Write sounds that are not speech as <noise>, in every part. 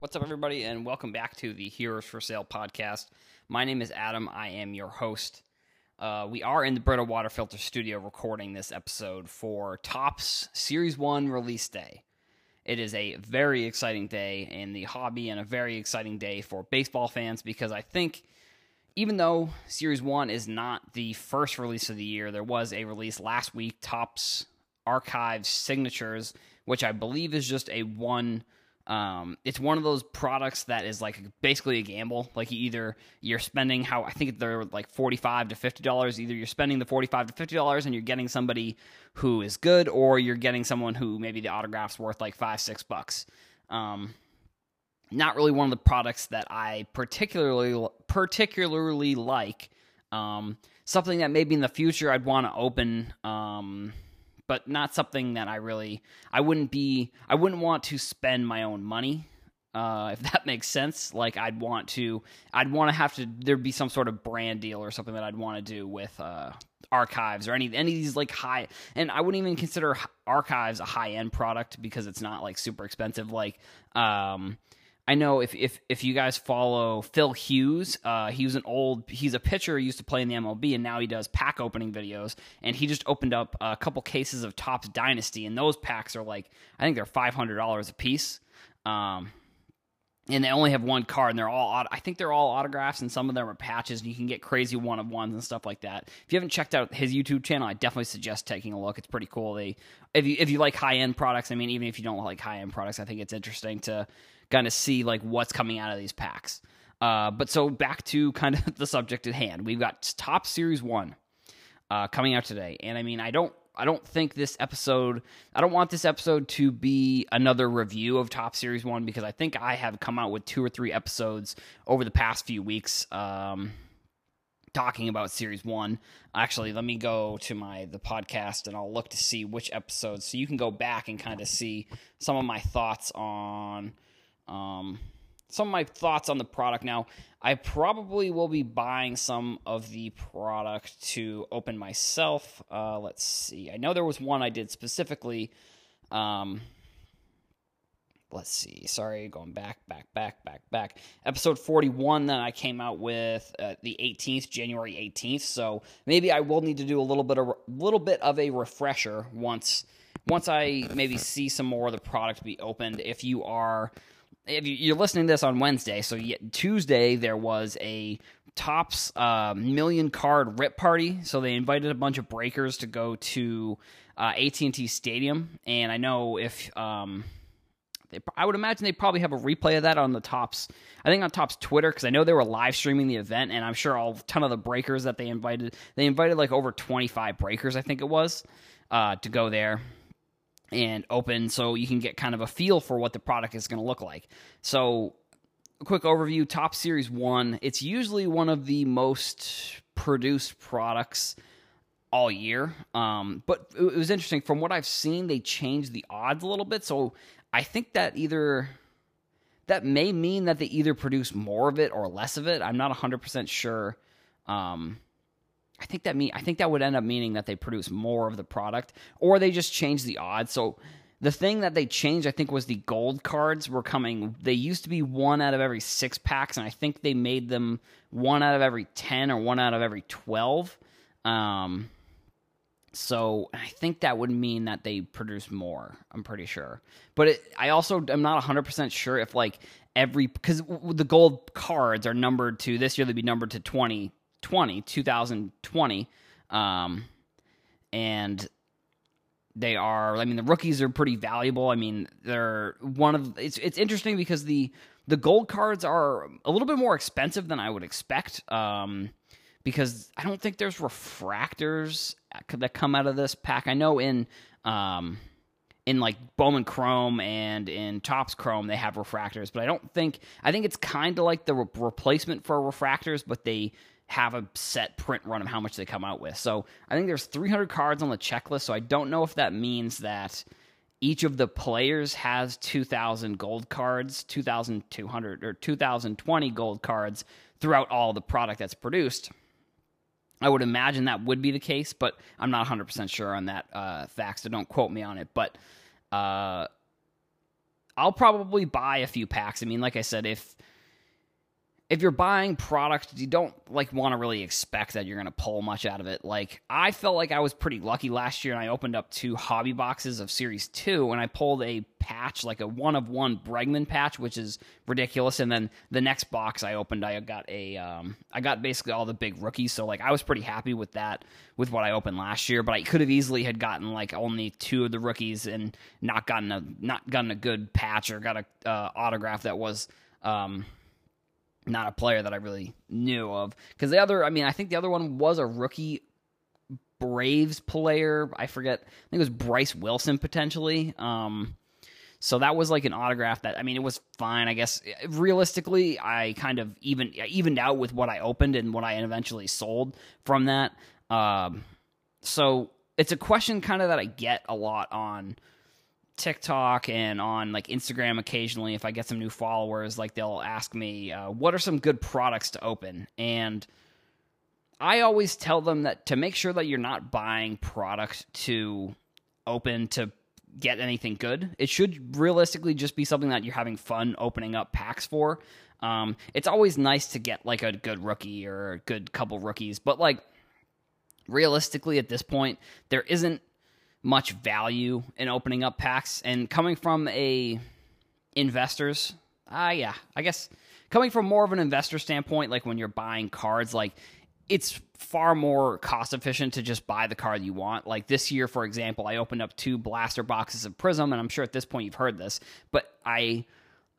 What's up, everybody, and welcome back to the Heroes for Sale podcast. My name is Adam. I am your host. Uh, we are in the Brita Water Filter studio recording this episode for Topps Series 1 release day. It is a very exciting day in the hobby and a very exciting day for baseball fans because I think even though Series 1 is not the first release of the year, there was a release last week, Topps Archives Signatures, which I believe is just a one um, it's one of those products that is like basically a gamble. Like you either you're spending how I think they're like forty five to fifty dollars. Either you're spending the forty five to fifty dollars and you're getting somebody who is good, or you're getting someone who maybe the autograph's worth like five six bucks. Um, not really one of the products that I particularly particularly like. Um, something that maybe in the future I'd want to open. Um, but not something that I really I wouldn't be I wouldn't want to spend my own money uh, if <laughs> that makes sense. Like I'd want to I'd want to have to there'd be some sort of brand deal or something that I'd want to do with uh, archives or any any of these like high and I wouldn't even consider archives a high end product because it's not like super expensive like um I know if if if you guys follow Phil Hughes, uh, he was an old he's a pitcher. He used to play in the MLB, and now he does pack opening videos. And he just opened up a couple cases of Topps Dynasty, and those packs are like I think they're five hundred dollars a piece. Um, and they only have one card, and they're all I think they're all autographs, and some of them are patches. And you can get crazy one of ones and stuff like that. If you haven't checked out his YouTube channel, I definitely suggest taking a look. It's pretty cool. They if you if you like high end products, I mean, even if you don't like high end products, I think it's interesting to kind of see like what's coming out of these packs. Uh, but so back to <laughs> kind of the subject at hand, we've got Topps Series One uh, coming out today, and I mean, I don't, I don't think this episode, I don't want this episode to be another review of Topps Series One because I think I have come out with two or three episodes over the past few weeks. Um, talking about series one actually let me go to my the podcast and i'll look to see which episodes so you can go back and kind of see some of my thoughts on um, some of my thoughts on the product. Now, I probably will be buying some of the product to open myself. Uh, let's see. I know there was one I did specifically. Um, let's see. Sorry, going back, back, back, back, back. Episode 41 that I came out with uh, the 18th, January 18th. So maybe I will need to do a little bit of little bit of a refresher once once I maybe see some more of the product be opened. If you are if you're listening to this on Wednesday, so Tuesday there was a Topps uh, million card rip party. So they invited a bunch of breakers to go to uh, AT&T Stadium, and I know if um, they, I would imagine they probably have a replay of that on the Topps. I think on Topps Twitter because I know they were live streaming the event, and I'm sure a ton of the breakers that they invited. They invited like over 25 breakers, I think it was, uh, to go there and open so you can get kind of a feel for what the product is going to look like. So, a quick overview Topps Series 1, it's usually one of the most produced products all year. Um, but it was interesting. From what I've seen, they changed the odds a little bit. So, I think that either. That may mean that they either produce more of it or less of it. I'm not 100% sure. Um, I think that mean I think that would end up meaning that they produce more of the product, or they just change the odds. So the thing that they changed, I think, was the gold cards were coming. They used to be one out of every six packs, and I think they made them one out of every ten or one out of every twelve. Um, so I think that would mean that they produce more. I'm pretty sure, but it, I also am not 100 percent sure if like every because the gold cards are numbered to this year they'd be numbered to 20 20, 2020. Um, and they are I mean the rookies are pretty valuable. I mean, they're one of it's it's interesting because the the gold cards are a little bit more expensive than I would expect. Um, because I don't think there's refractors that come out of this pack. I know in um, in like Bowman Chrome and in Topps Chrome they have refractors, but I don't think I think it's kind of like the re- replacement for refractors, but they have a set print run of how much they come out with. So I think there's 300 cards on the checklist. So I don't know if that means that each of the players has 2,000 gold cards, 2,200 or 2,020 gold cards throughout all the product that's produced. I would imagine that would be the case, but I'm not 100% sure on that uh, fact, so don't quote me on it. But uh, I'll probably buy a few packs. I mean, like I said, if if you're buying products, you don't like want to really expect that you're going to pull much out of it. Like I felt like I was pretty lucky last year and I opened up two hobby boxes of series 2 and I pulled a patch like a one of one Bregman patch which is ridiculous and then the next box I opened I got a um, I got basically all the big rookies so like I was pretty happy with that with what I opened last year but I could have easily had gotten like only two of the rookies and not gotten a not gotten a good patch or got a uh, autograph that was um, not a player that I really knew of. Because the other, I mean, I think the other one was a rookie Braves player. I forget. I think it was Bryse Wilson potentially. Um, so that was like an autograph that I mean it was fine. I guess realistically, I kind of even evened out with what I opened and what I eventually sold from that. Um, so it's a question kind of that I get a lot on TikTok and on like Instagram occasionally if I get some new followers like they'll ask me uh, what are some good products to open? And I always tell them that to make sure that you're not buying products to open to get anything good it should realistically just be something that you're having fun opening up packs for. Um, it's always nice to get like a good rookie or a good couple rookies but like realistically at this point there isn't much value in opening up packs and coming from a investors ah uh, yeah i guess coming from more of an investor standpoint like when you're buying cards like it's far more cost efficient to just buy the card you want. Like this year, for example, I opened up two blaster boxes of Prizm, and I'm sure at this point you've heard this, but I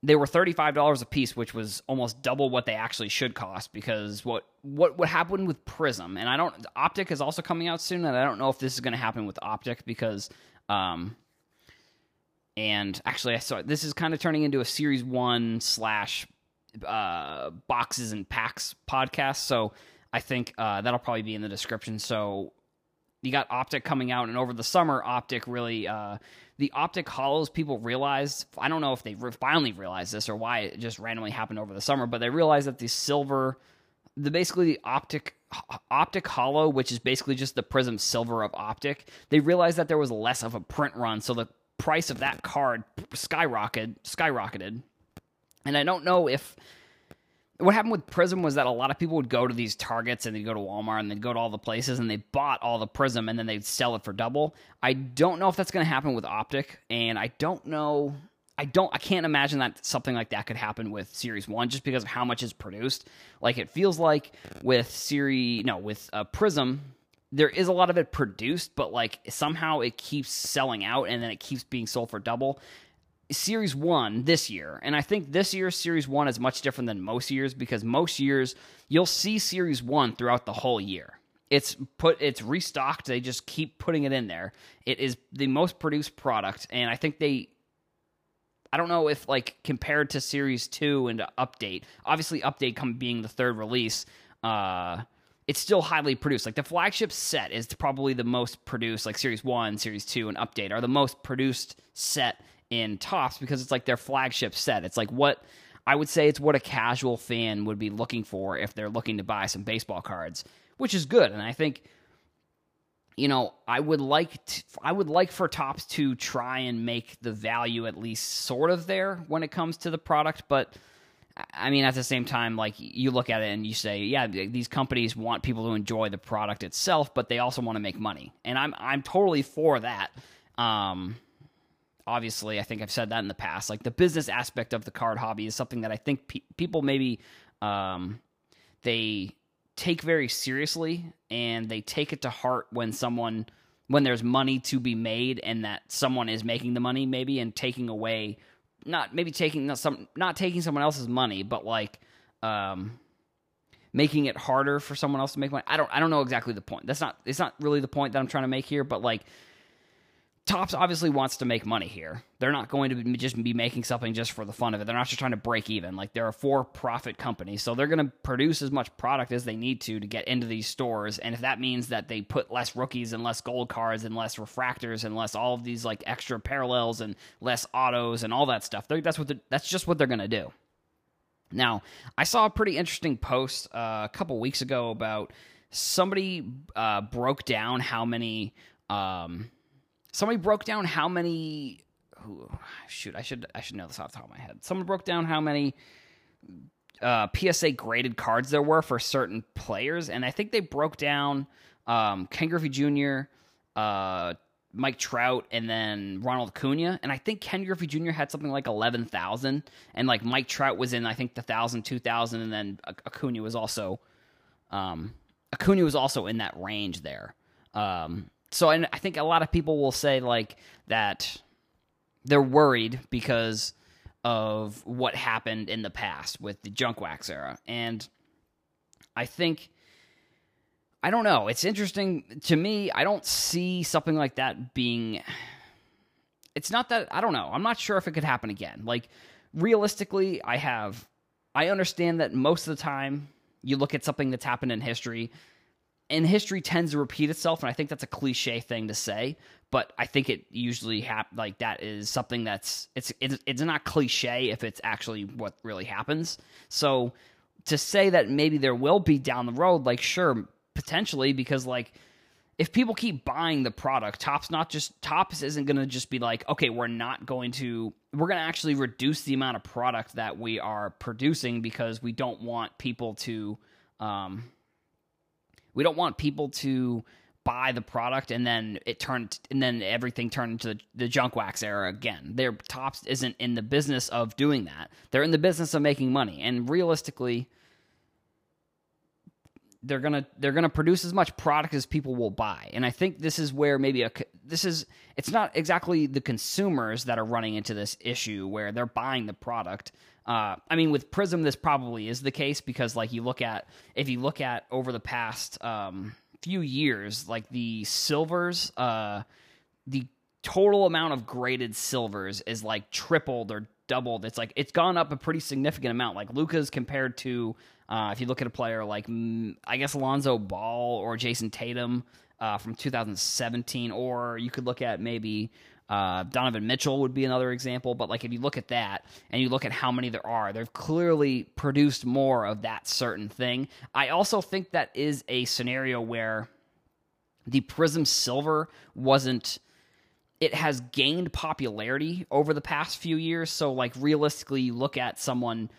they were $35 a piece which was almost double what they actually should cost because what what what happened with Prizm and i don't optic is also coming out soon and i don't know if this is going to happen with optic because um and actually i saw this is kind of turning into a series one slash uh boxes and packs podcast so i think uh that'll probably be in the description so you got optic coming out and over the summer optic really uh the optic Holos people realized i don't know if they finally realized this or why it just randomly happened over the summer but they realized that the silver the basically the optic optic Holo, which is basically just the Prizm silver of optic they realized that there was less of a print run so the price of that card skyrocketed skyrocketed. And i don't know if what happened with Prizm was that a lot of people would go to these targets and they'd go to Walmart and they'd go to all the places and they bought all the Prizm and then they'd sell it for double. I don't know if that's going to happen with Optic, and I don't know. I don't. I can't imagine that something like that could happen with Series One, just because of how much is produced. Like it feels like with Series, no, with uh, Prizm, there is a lot of it produced, but like somehow it keeps selling out and then it keeps being sold for double. Series 1 this year. And I think this year's Series 1 is much different than most years because most years you'll see Series 1 throughout the whole year. It's put it's restocked. They just keep putting it in there. It is the most produced product and I think they I don't know if like compared to Series 2 and Update. Obviously Update come being the third release, uh it's still highly produced. Like the flagship set is probably the most produced, like Series 1, Series 2, and Update are the most produced set in Topps because it's like their flagship set. It's like what I would say it's what a casual fan would be looking for if they're looking to buy some baseball cards, which is good. And I think you know, I would like to, I would like for Topps to try and make the value at least sort of there when it comes to the product, but I mean, at the same time, like you look at it and you say, yeah, these companies want people to enjoy the product itself, but they also want to make money, and I'm I'm totally for that. Um, obviously, I think I've said that in the past. Like the business aspect of the card hobby is something that I think pe- people maybe um, they take very seriously and they take it to heart when someone when there's money to be made and that someone is making the money maybe and taking away not maybe taking not some not taking someone else's money but like um making it harder for someone else to make money. I don't I don't know exactly the point. That's not it's not really the point that I'm trying to make here, but like Topps obviously wants to make money here. They're not going to just be making something just for the fun of it. They're not just trying to break even. Like they're a for-profit company, so they're going to produce as much product as they need to to get into these stores. And if that means that they put less rookies and less gold cards and less refractors and less all of these like extra parallels and less autos and all that stuff, that's what that's just what they're going to do. Now, I saw a pretty interesting post uh, a couple weeks ago about somebody uh, broke down how many. Um, somebody broke down how many who shoot I should I should know this off the top of my head. Someone broke down how many uh, PSA graded cards there were for certain players, and I think they broke down um, Ken Griffey Jr., uh, Mike Trout, and then Ronald Acuna. And I think Ken Griffey Jr. had something like 11,000, and like Mike Trout was in, I think, the 1,000, 2,000, and then Acuna was also. Um, Acuna was also in that range there. Um, so and I think a lot of people will say like that they're worried because of what happened in the past with the junk wax era. And I think I don't know. It's interesting to me. I don't see something like that being it's not that I don't know. I'm not sure if it could happen again. Like realistically, I have I understand that most of the time you look at something that's happened in history and history tends to repeat itself and i think that's a cliche thing to say but i think it usually hap- like that is something that's it's, it's it's not cliche if it's actually what really happens. So to say that maybe there will be down the road like sure potentially because like if people keep buying the product Topps not just Topps isn't going to just be like okay we're not going to we're going to actually reduce the amount of product that we are producing because we don't want people to um we don't want people to buy the product and then it turned and then everything turned into the, junk wax era again. Their Topps isn't in the business of doing that. They're in the business of making money. And realistically, they're gonna they're gonna produce as much product as people will buy and i think this is where maybe a this is it's not exactly the consumers that are running into this issue where they're buying the product uh, i mean with Prizm this probably is the case because like you look at if you look at over the past um, few years like the silvers uh, the total amount of graded silvers is like tripled or doubled. It's like it's gone up a pretty significant amount. Like Luka's compared to uh, if you look at a player like, mm, I guess, Alonzo Ball or Jayson Tatum uh, from 2017, or you could look at maybe uh, Donovan Mitchell would be another example. But like if you look at that and you look at how many there are, they've clearly produced more of that certain thing. I also think that is a scenario where the Prizm Silver wasn't it has gained popularity over the past few years. So, like, realistically, you look at someone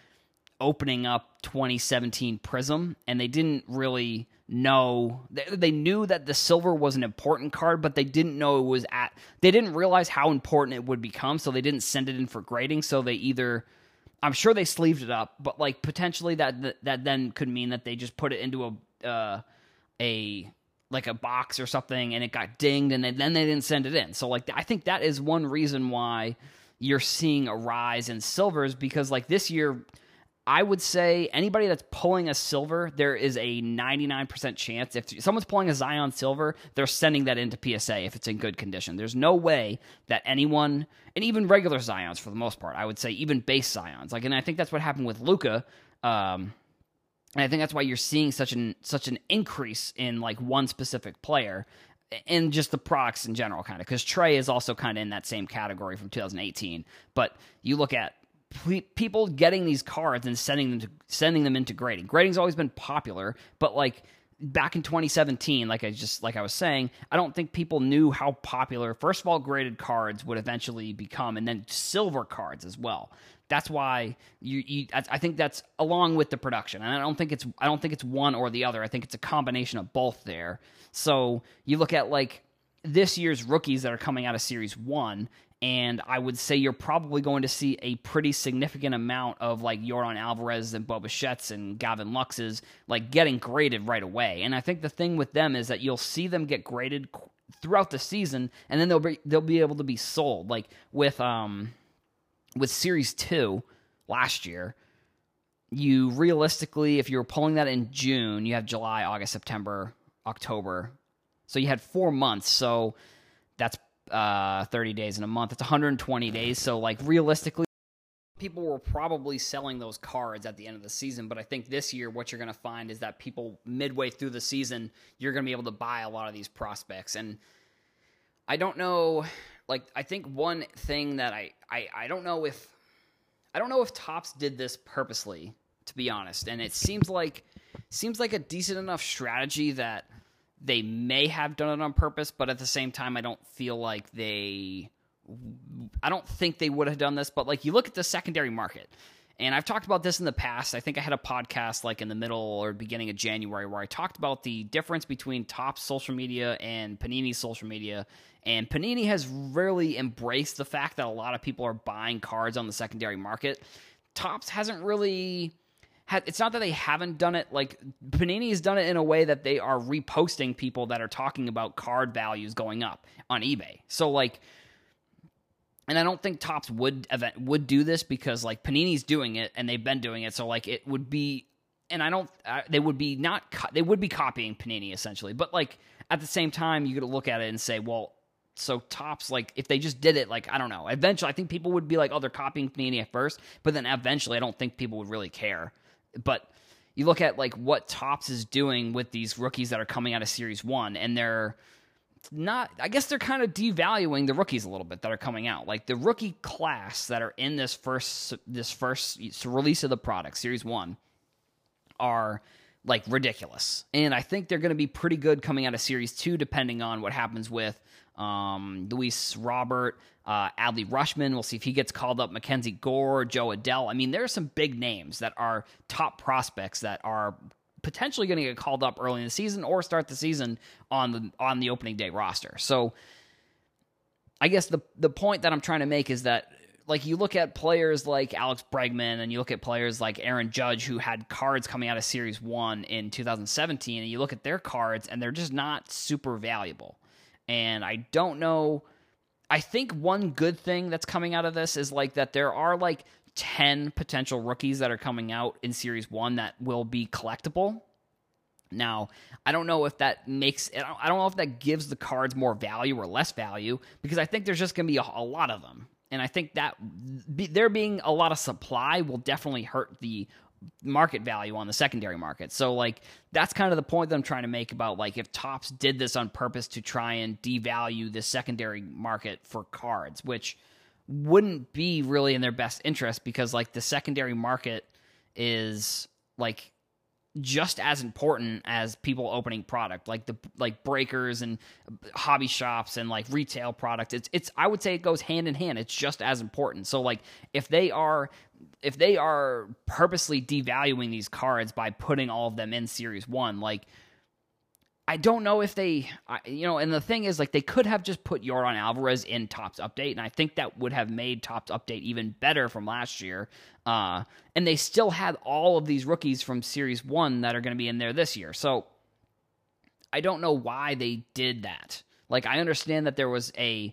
opening up 2017 Prizm, and they didn't really know. They, knew that the silver was an important card, but they didn't know it was at. They didn't realize how important it would become, so they didn't send it in for grading. So they either. I'm sure they sleeved it up, but like potentially that that then could mean that they just put it into a uh, a like a box or something, and it got dinged, and then they didn't send it in. So like I think that is one reason why you're seeing a rise in silvers because like this year I would say anybody that's pulling a silver, there is a 99% chance. If someone's pulling a Zion silver, they're sending that into PSA if it's in good condition. There's no way that anyone, and even regular Zions for the most part, I would say even base Zions, like, and I think that's what happened with Luka. Um, and I think that's why you're seeing such an such an increase in like one specific player and just the products in general, kind of because Trae is also kind of in that same category from 2018. But you look at people getting these cards and sending them to sending them into grading. Grading's always been popular, but like back in 2017, like I just like I was saying, I don't think people knew how popular first of all graded cards would eventually become, and then silver cards as well. That's why you, you I think that's along with the production, and I don't think it's I don't think it's one or the other. I think it's a combination of both there. So you look at like this year's rookies that are coming out of Series One, and I would say you're probably going to see a pretty significant amount of like Yordan Alvarez and Bo Bichette's and Gavin Lux's like getting graded right away. And I think the thing with them is that you'll see them get graded throughout the season, and then they'll be they'll be able to be sold. Like with um with Series Two last year, you realistically, if you were pulling that in June, you have July, August, September, October. So you had four months. So that's uh, 30 days in a month. It's 120 days. So, like, realistically, people were probably selling those cards at the end of the season. But I think this year, what you're going to find is that people midway through the season, you're going to be able to buy a lot of these prospects. And I don't know, like, I think one thing that I, I, I don't know if, I don't know if Topps did this purposely, to be honest. And it seems like, seems like a decent enough strategy that they may have done it on purpose, but at the same time, I don't feel like they I don't think they would have done this, but like you look at the secondary market, and I've talked about this in the past. I think I had a podcast like in the middle or beginning of January where I talked about the difference between Topps social media and Panini social media. And Panini has really embraced the fact that a lot of people are buying cards on the secondary market. Topps hasn't really it's not that they haven't done it like Panini has done it in a way that they are reposting people that are talking about card values going up on eBay. So like and I don't think Topps would event would do this because like Panini's doing it and they've been doing it, so like it would be, and I don't, they would be not, co- they would be copying Panini essentially, but like at the same time, you to look at it and say, well, so Topps like if they just did it like I don't know, eventually I think people would be like, oh, they're copying Panini at first, but then eventually I don't think people would really care, but. You look at like what Topps is doing with these rookies that are coming out of Series One, and they're not I guess they're kind of devaluing the rookies a little bit that are coming out. Like the rookie class that are in this first this first release of the product, series 1 are like ridiculous. And I think they're going to be pretty good coming out of series 2 depending on what happens with um, Luis Robert, uh, Adley Rutschman. We'll see if he gets called up. MacKenzie Gore, Jo Adell. I mean, there are some big names that are top prospects that are potentially going to get called up early in the season or start the season on the on the opening day roster. So I guess the the point that I'm trying to make is that like you look at players like Alex Bregman and you look at players like Aaron Judge who had cards coming out of series 1 in 2017 and you look at their cards and they're just not super valuable. And I don't know I think one good thing that's coming out of this is like that there are like 10 potential rookies that are coming out in Series 1 that will be collectible. Now, I don't know if that makes I don't know if that gives the cards more value or less value because I think there's just going to be a, a, lot of them. And I think that be, there being a lot of supply will definitely hurt the market value on the secondary market. So like that's kind of the point that I'm trying to make about like if Topps did this on purpose to try and devalue the secondary market for cards, which wouldn't be really in their best interest because like the secondary market is like just as important as people opening product like the like breakers and hobby shops and like retail product. It's it's I would say it goes hand in hand. It's just as important. So like if they are if they are purposely devaluing these cards by putting all of them in series 1 like I don't know if they, you know, and the thing is, like, they could have just put Yordan Alvarez in Topps Update, and I think that would have made Topps Update even better from last year. Uh, and they still had all of these rookies from Series 1 that are going to be in there this year. So I don't know why they did that. Like, I understand that there was a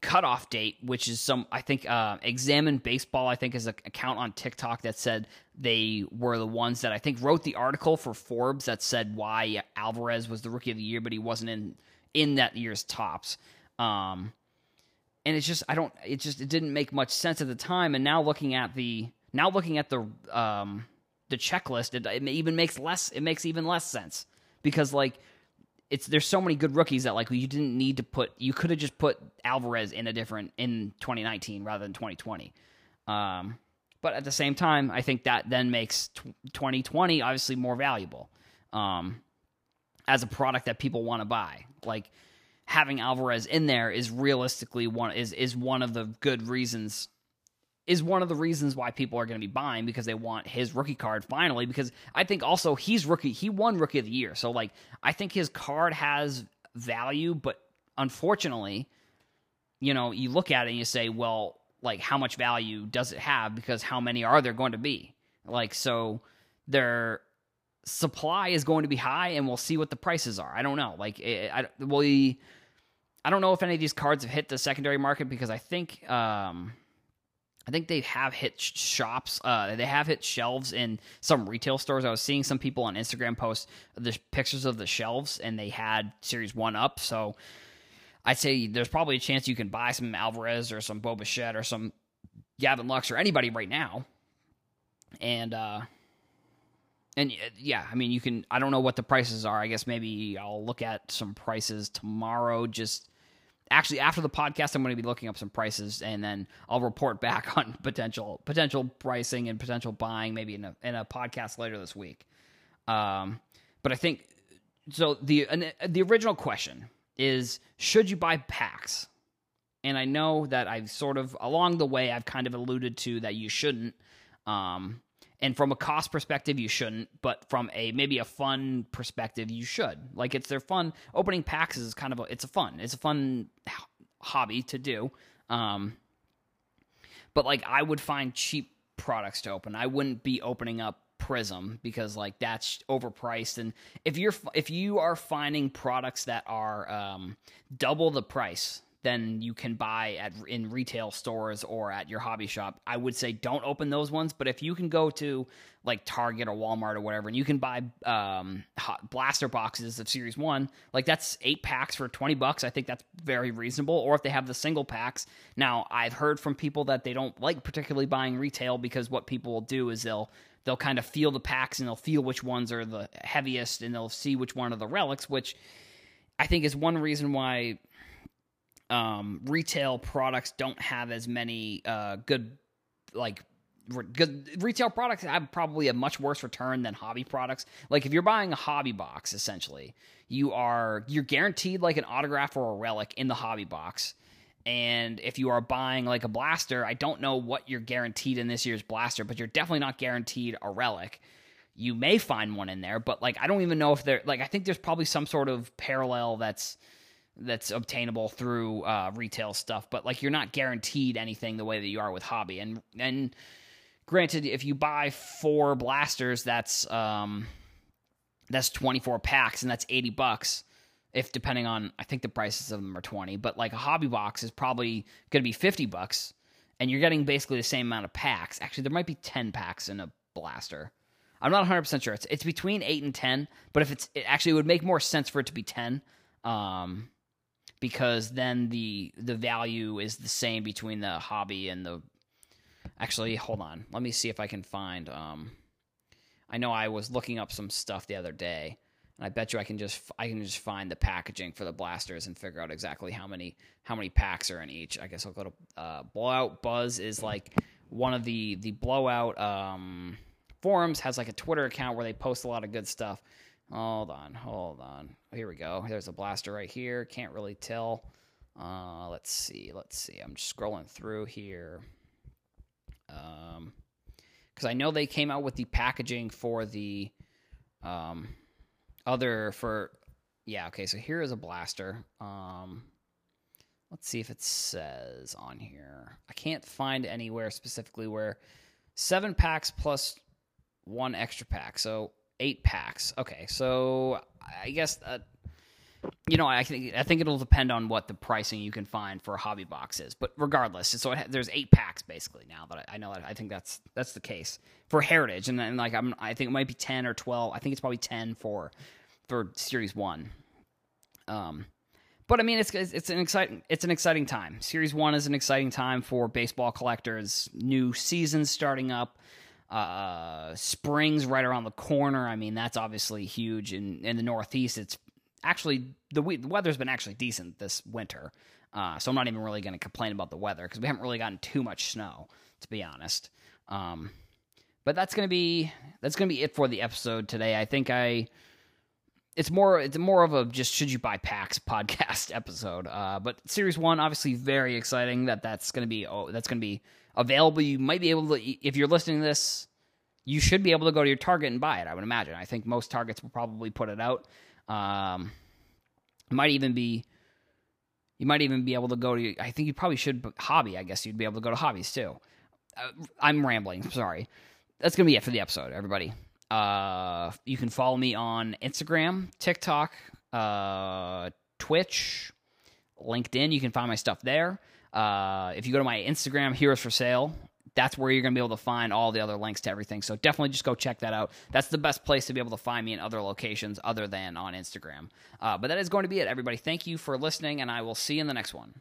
cutoff date, which is some I think uh, Examine Baseball I think is an account on TikTok that said they were the ones that I think wrote the article for Forbes that said why Alvarez was the rookie of the year, but he wasn't in in that year's Topps. Um, and it's just I don't it just it didn't make much sense at the time. And now looking at the now looking at the um the checklist, it, it even makes less it makes even less sense because like it's there's so many good rookies that like you didn't need to put you could have just put Alvarez in a different in 2019 rather than 2020. Um, but at the same time, I think that then makes 2020 obviously more valuable um, as a product that people want to buy. Like having Alvarez in there is realistically one is is one of the good reasons is one of the reasons why people are going to be buying because they want his rookie card finally. Because I think also he's rookie, he won rookie of the year. So, like, I think his card has value, but unfortunately, you know, you look at it and you say, well, like, how much value does it have? Because how many are there going to be? Like, so their supply is going to be high, and we'll see what the prices are. I don't know. Like, it, I, we, I don't know if any of these cards have hit the secondary market because I think, um, I think they have hit shops. Uh, they have hit shelves in some retail stores. I was seeing some people on Instagram post the pictures of the shelves, and they had Series One up. So I'd say there's probably a chance you can buy some Alvarez or some Bo Bichette or some Gavin Lux or anybody right now. And uh, and yeah, I mean, you can. I don't know what the prices are. I guess maybe I'll look at some prices tomorrow. Just actually after the podcast i'm going to be looking up some prices and then i'll report back <laughs> on potential potential pricing and potential buying maybe in a, in a podcast later this week um, but i think so the the original question is should you buy packs and I know that I've sort of along the way I've kind of alluded to that you shouldn't. Um, and from a cost perspective, you shouldn't, but from a maybe a fun perspective, you should. Like it's their fun. Opening packs is kind of a, it's a fun, it's a fun hobby to do. Um, but like I would find cheap products to open. I wouldn't be opening up Prizm because like that's overpriced. And if you're if you are finding products that are um, double the price than you can buy at in retail stores or at your hobby shop. I would say don't open those ones, but if you can go to like Target or Walmart or whatever, and you can buy um, blaster boxes of Series One, like that's eight packs for twenty bucks. I think that's very reasonable. Or if they have the single packs. Now I've heard from people that they don't like particularly buying retail because what people will do is they'll they'll kind of feel the packs and they'll feel which ones are the heaviest and they'll see which one are the relics, which I think is one reason why um, retail products don't have as many uh, good like good retail products have probably a much worse return than hobby products. Like if you're buying a hobby box, essentially, you are you're guaranteed like an autograph or a relic in the hobby box. And if you are buying like a blaster, I don't know what you're guaranteed in this year's blaster, but you're definitely not guaranteed a relic. You may find one in there, but like I don't even know if there like I think there's probably some sort of parallel that's that's obtainable through uh, retail stuff, but like you're not guaranteed anything the way that you are with hobby. And and granted, if you buy four blasters, that's um, that's 24 packs, and that's 80 bucks. If depending on, I think the prices of them are 20, but like a hobby box is probably going to be 50 bucks, and you're getting basically the same amount of packs. Actually, there might be 10 packs in a blaster. I'm not 100 percent sure. It's it's between eight and 10, but if it's it actually it would make more sense for it to be 10. Um, because then the the value is the same between the hobby and the actually hold on. Let me see if i can find um i know i was looking up some stuff the other day and i bet you i can just i can just find the packaging for the blasters and figure out exactly how many how many packs are in each. I guess i'll go to uh, blowout buzz is like one of the the blowout um forums has like a twitter account where they post a lot of good stuff Hold on, hold on. Here we go. There's a blaster right here. Can't really tell. Uh, let's see. Let's see. I'm just scrolling through here. Um, because I know they came out with the packaging for the um other for yeah. Okay, so here is a blaster. Um, let's see if it says on here. I can't find anywhere specifically where seven packs plus one extra pack. So eight packs. Okay, so I guess that you know I think I think it'll depend on what the pricing you can find for a hobby box is. But regardless, so there's eight packs basically now that I, I, know that I think that's that's the case for Heritage, and then like I'm I think it might be ten or twelve. I think it's probably ten for for Series One. Um, but I mean, it's it's an exciting it's an exciting time. Series One is an exciting time for baseball collectors. New season starting up. Uh, spring's right around the corner. I mean, that's obviously huge. In in the Northeast, it's actually the, the weather's been actually decent this winter. Uh, so I'm not even really going to complain about the weather because we haven't really gotten too much snow, to be honest. Um, but that's gonna be that's gonna be it for the episode today. I think I it's more it's more of a just should you buy packs <laughs> podcast episode. Uh, but series one obviously very exciting that that's gonna be oh that's gonna be available. You might be able to, if you're listening to this, you should be able to go to your Target and buy it. I would imagine. I think most Targets will probably put it out. Um, might even be, you might even be able to go to. I think you probably should hobby. I guess you'd be able to go to hobbies too. Uh, I'm rambling. Sorry. That's gonna be it for the episode, everybody. Uh, you can follow me on Instagram, TikTok, uh, Twitch, LinkedIn. You can find my stuff there. Uh, if you go to my Instagram, Heroes for Sale, that's where you're going to be able to find all the other links to everything. So definitely just go check that out. That's the best place to be able to find me in other locations other than on Instagram. Uh, but that is going to be it, everybody. Thank you for listening, and I will see you in the next one.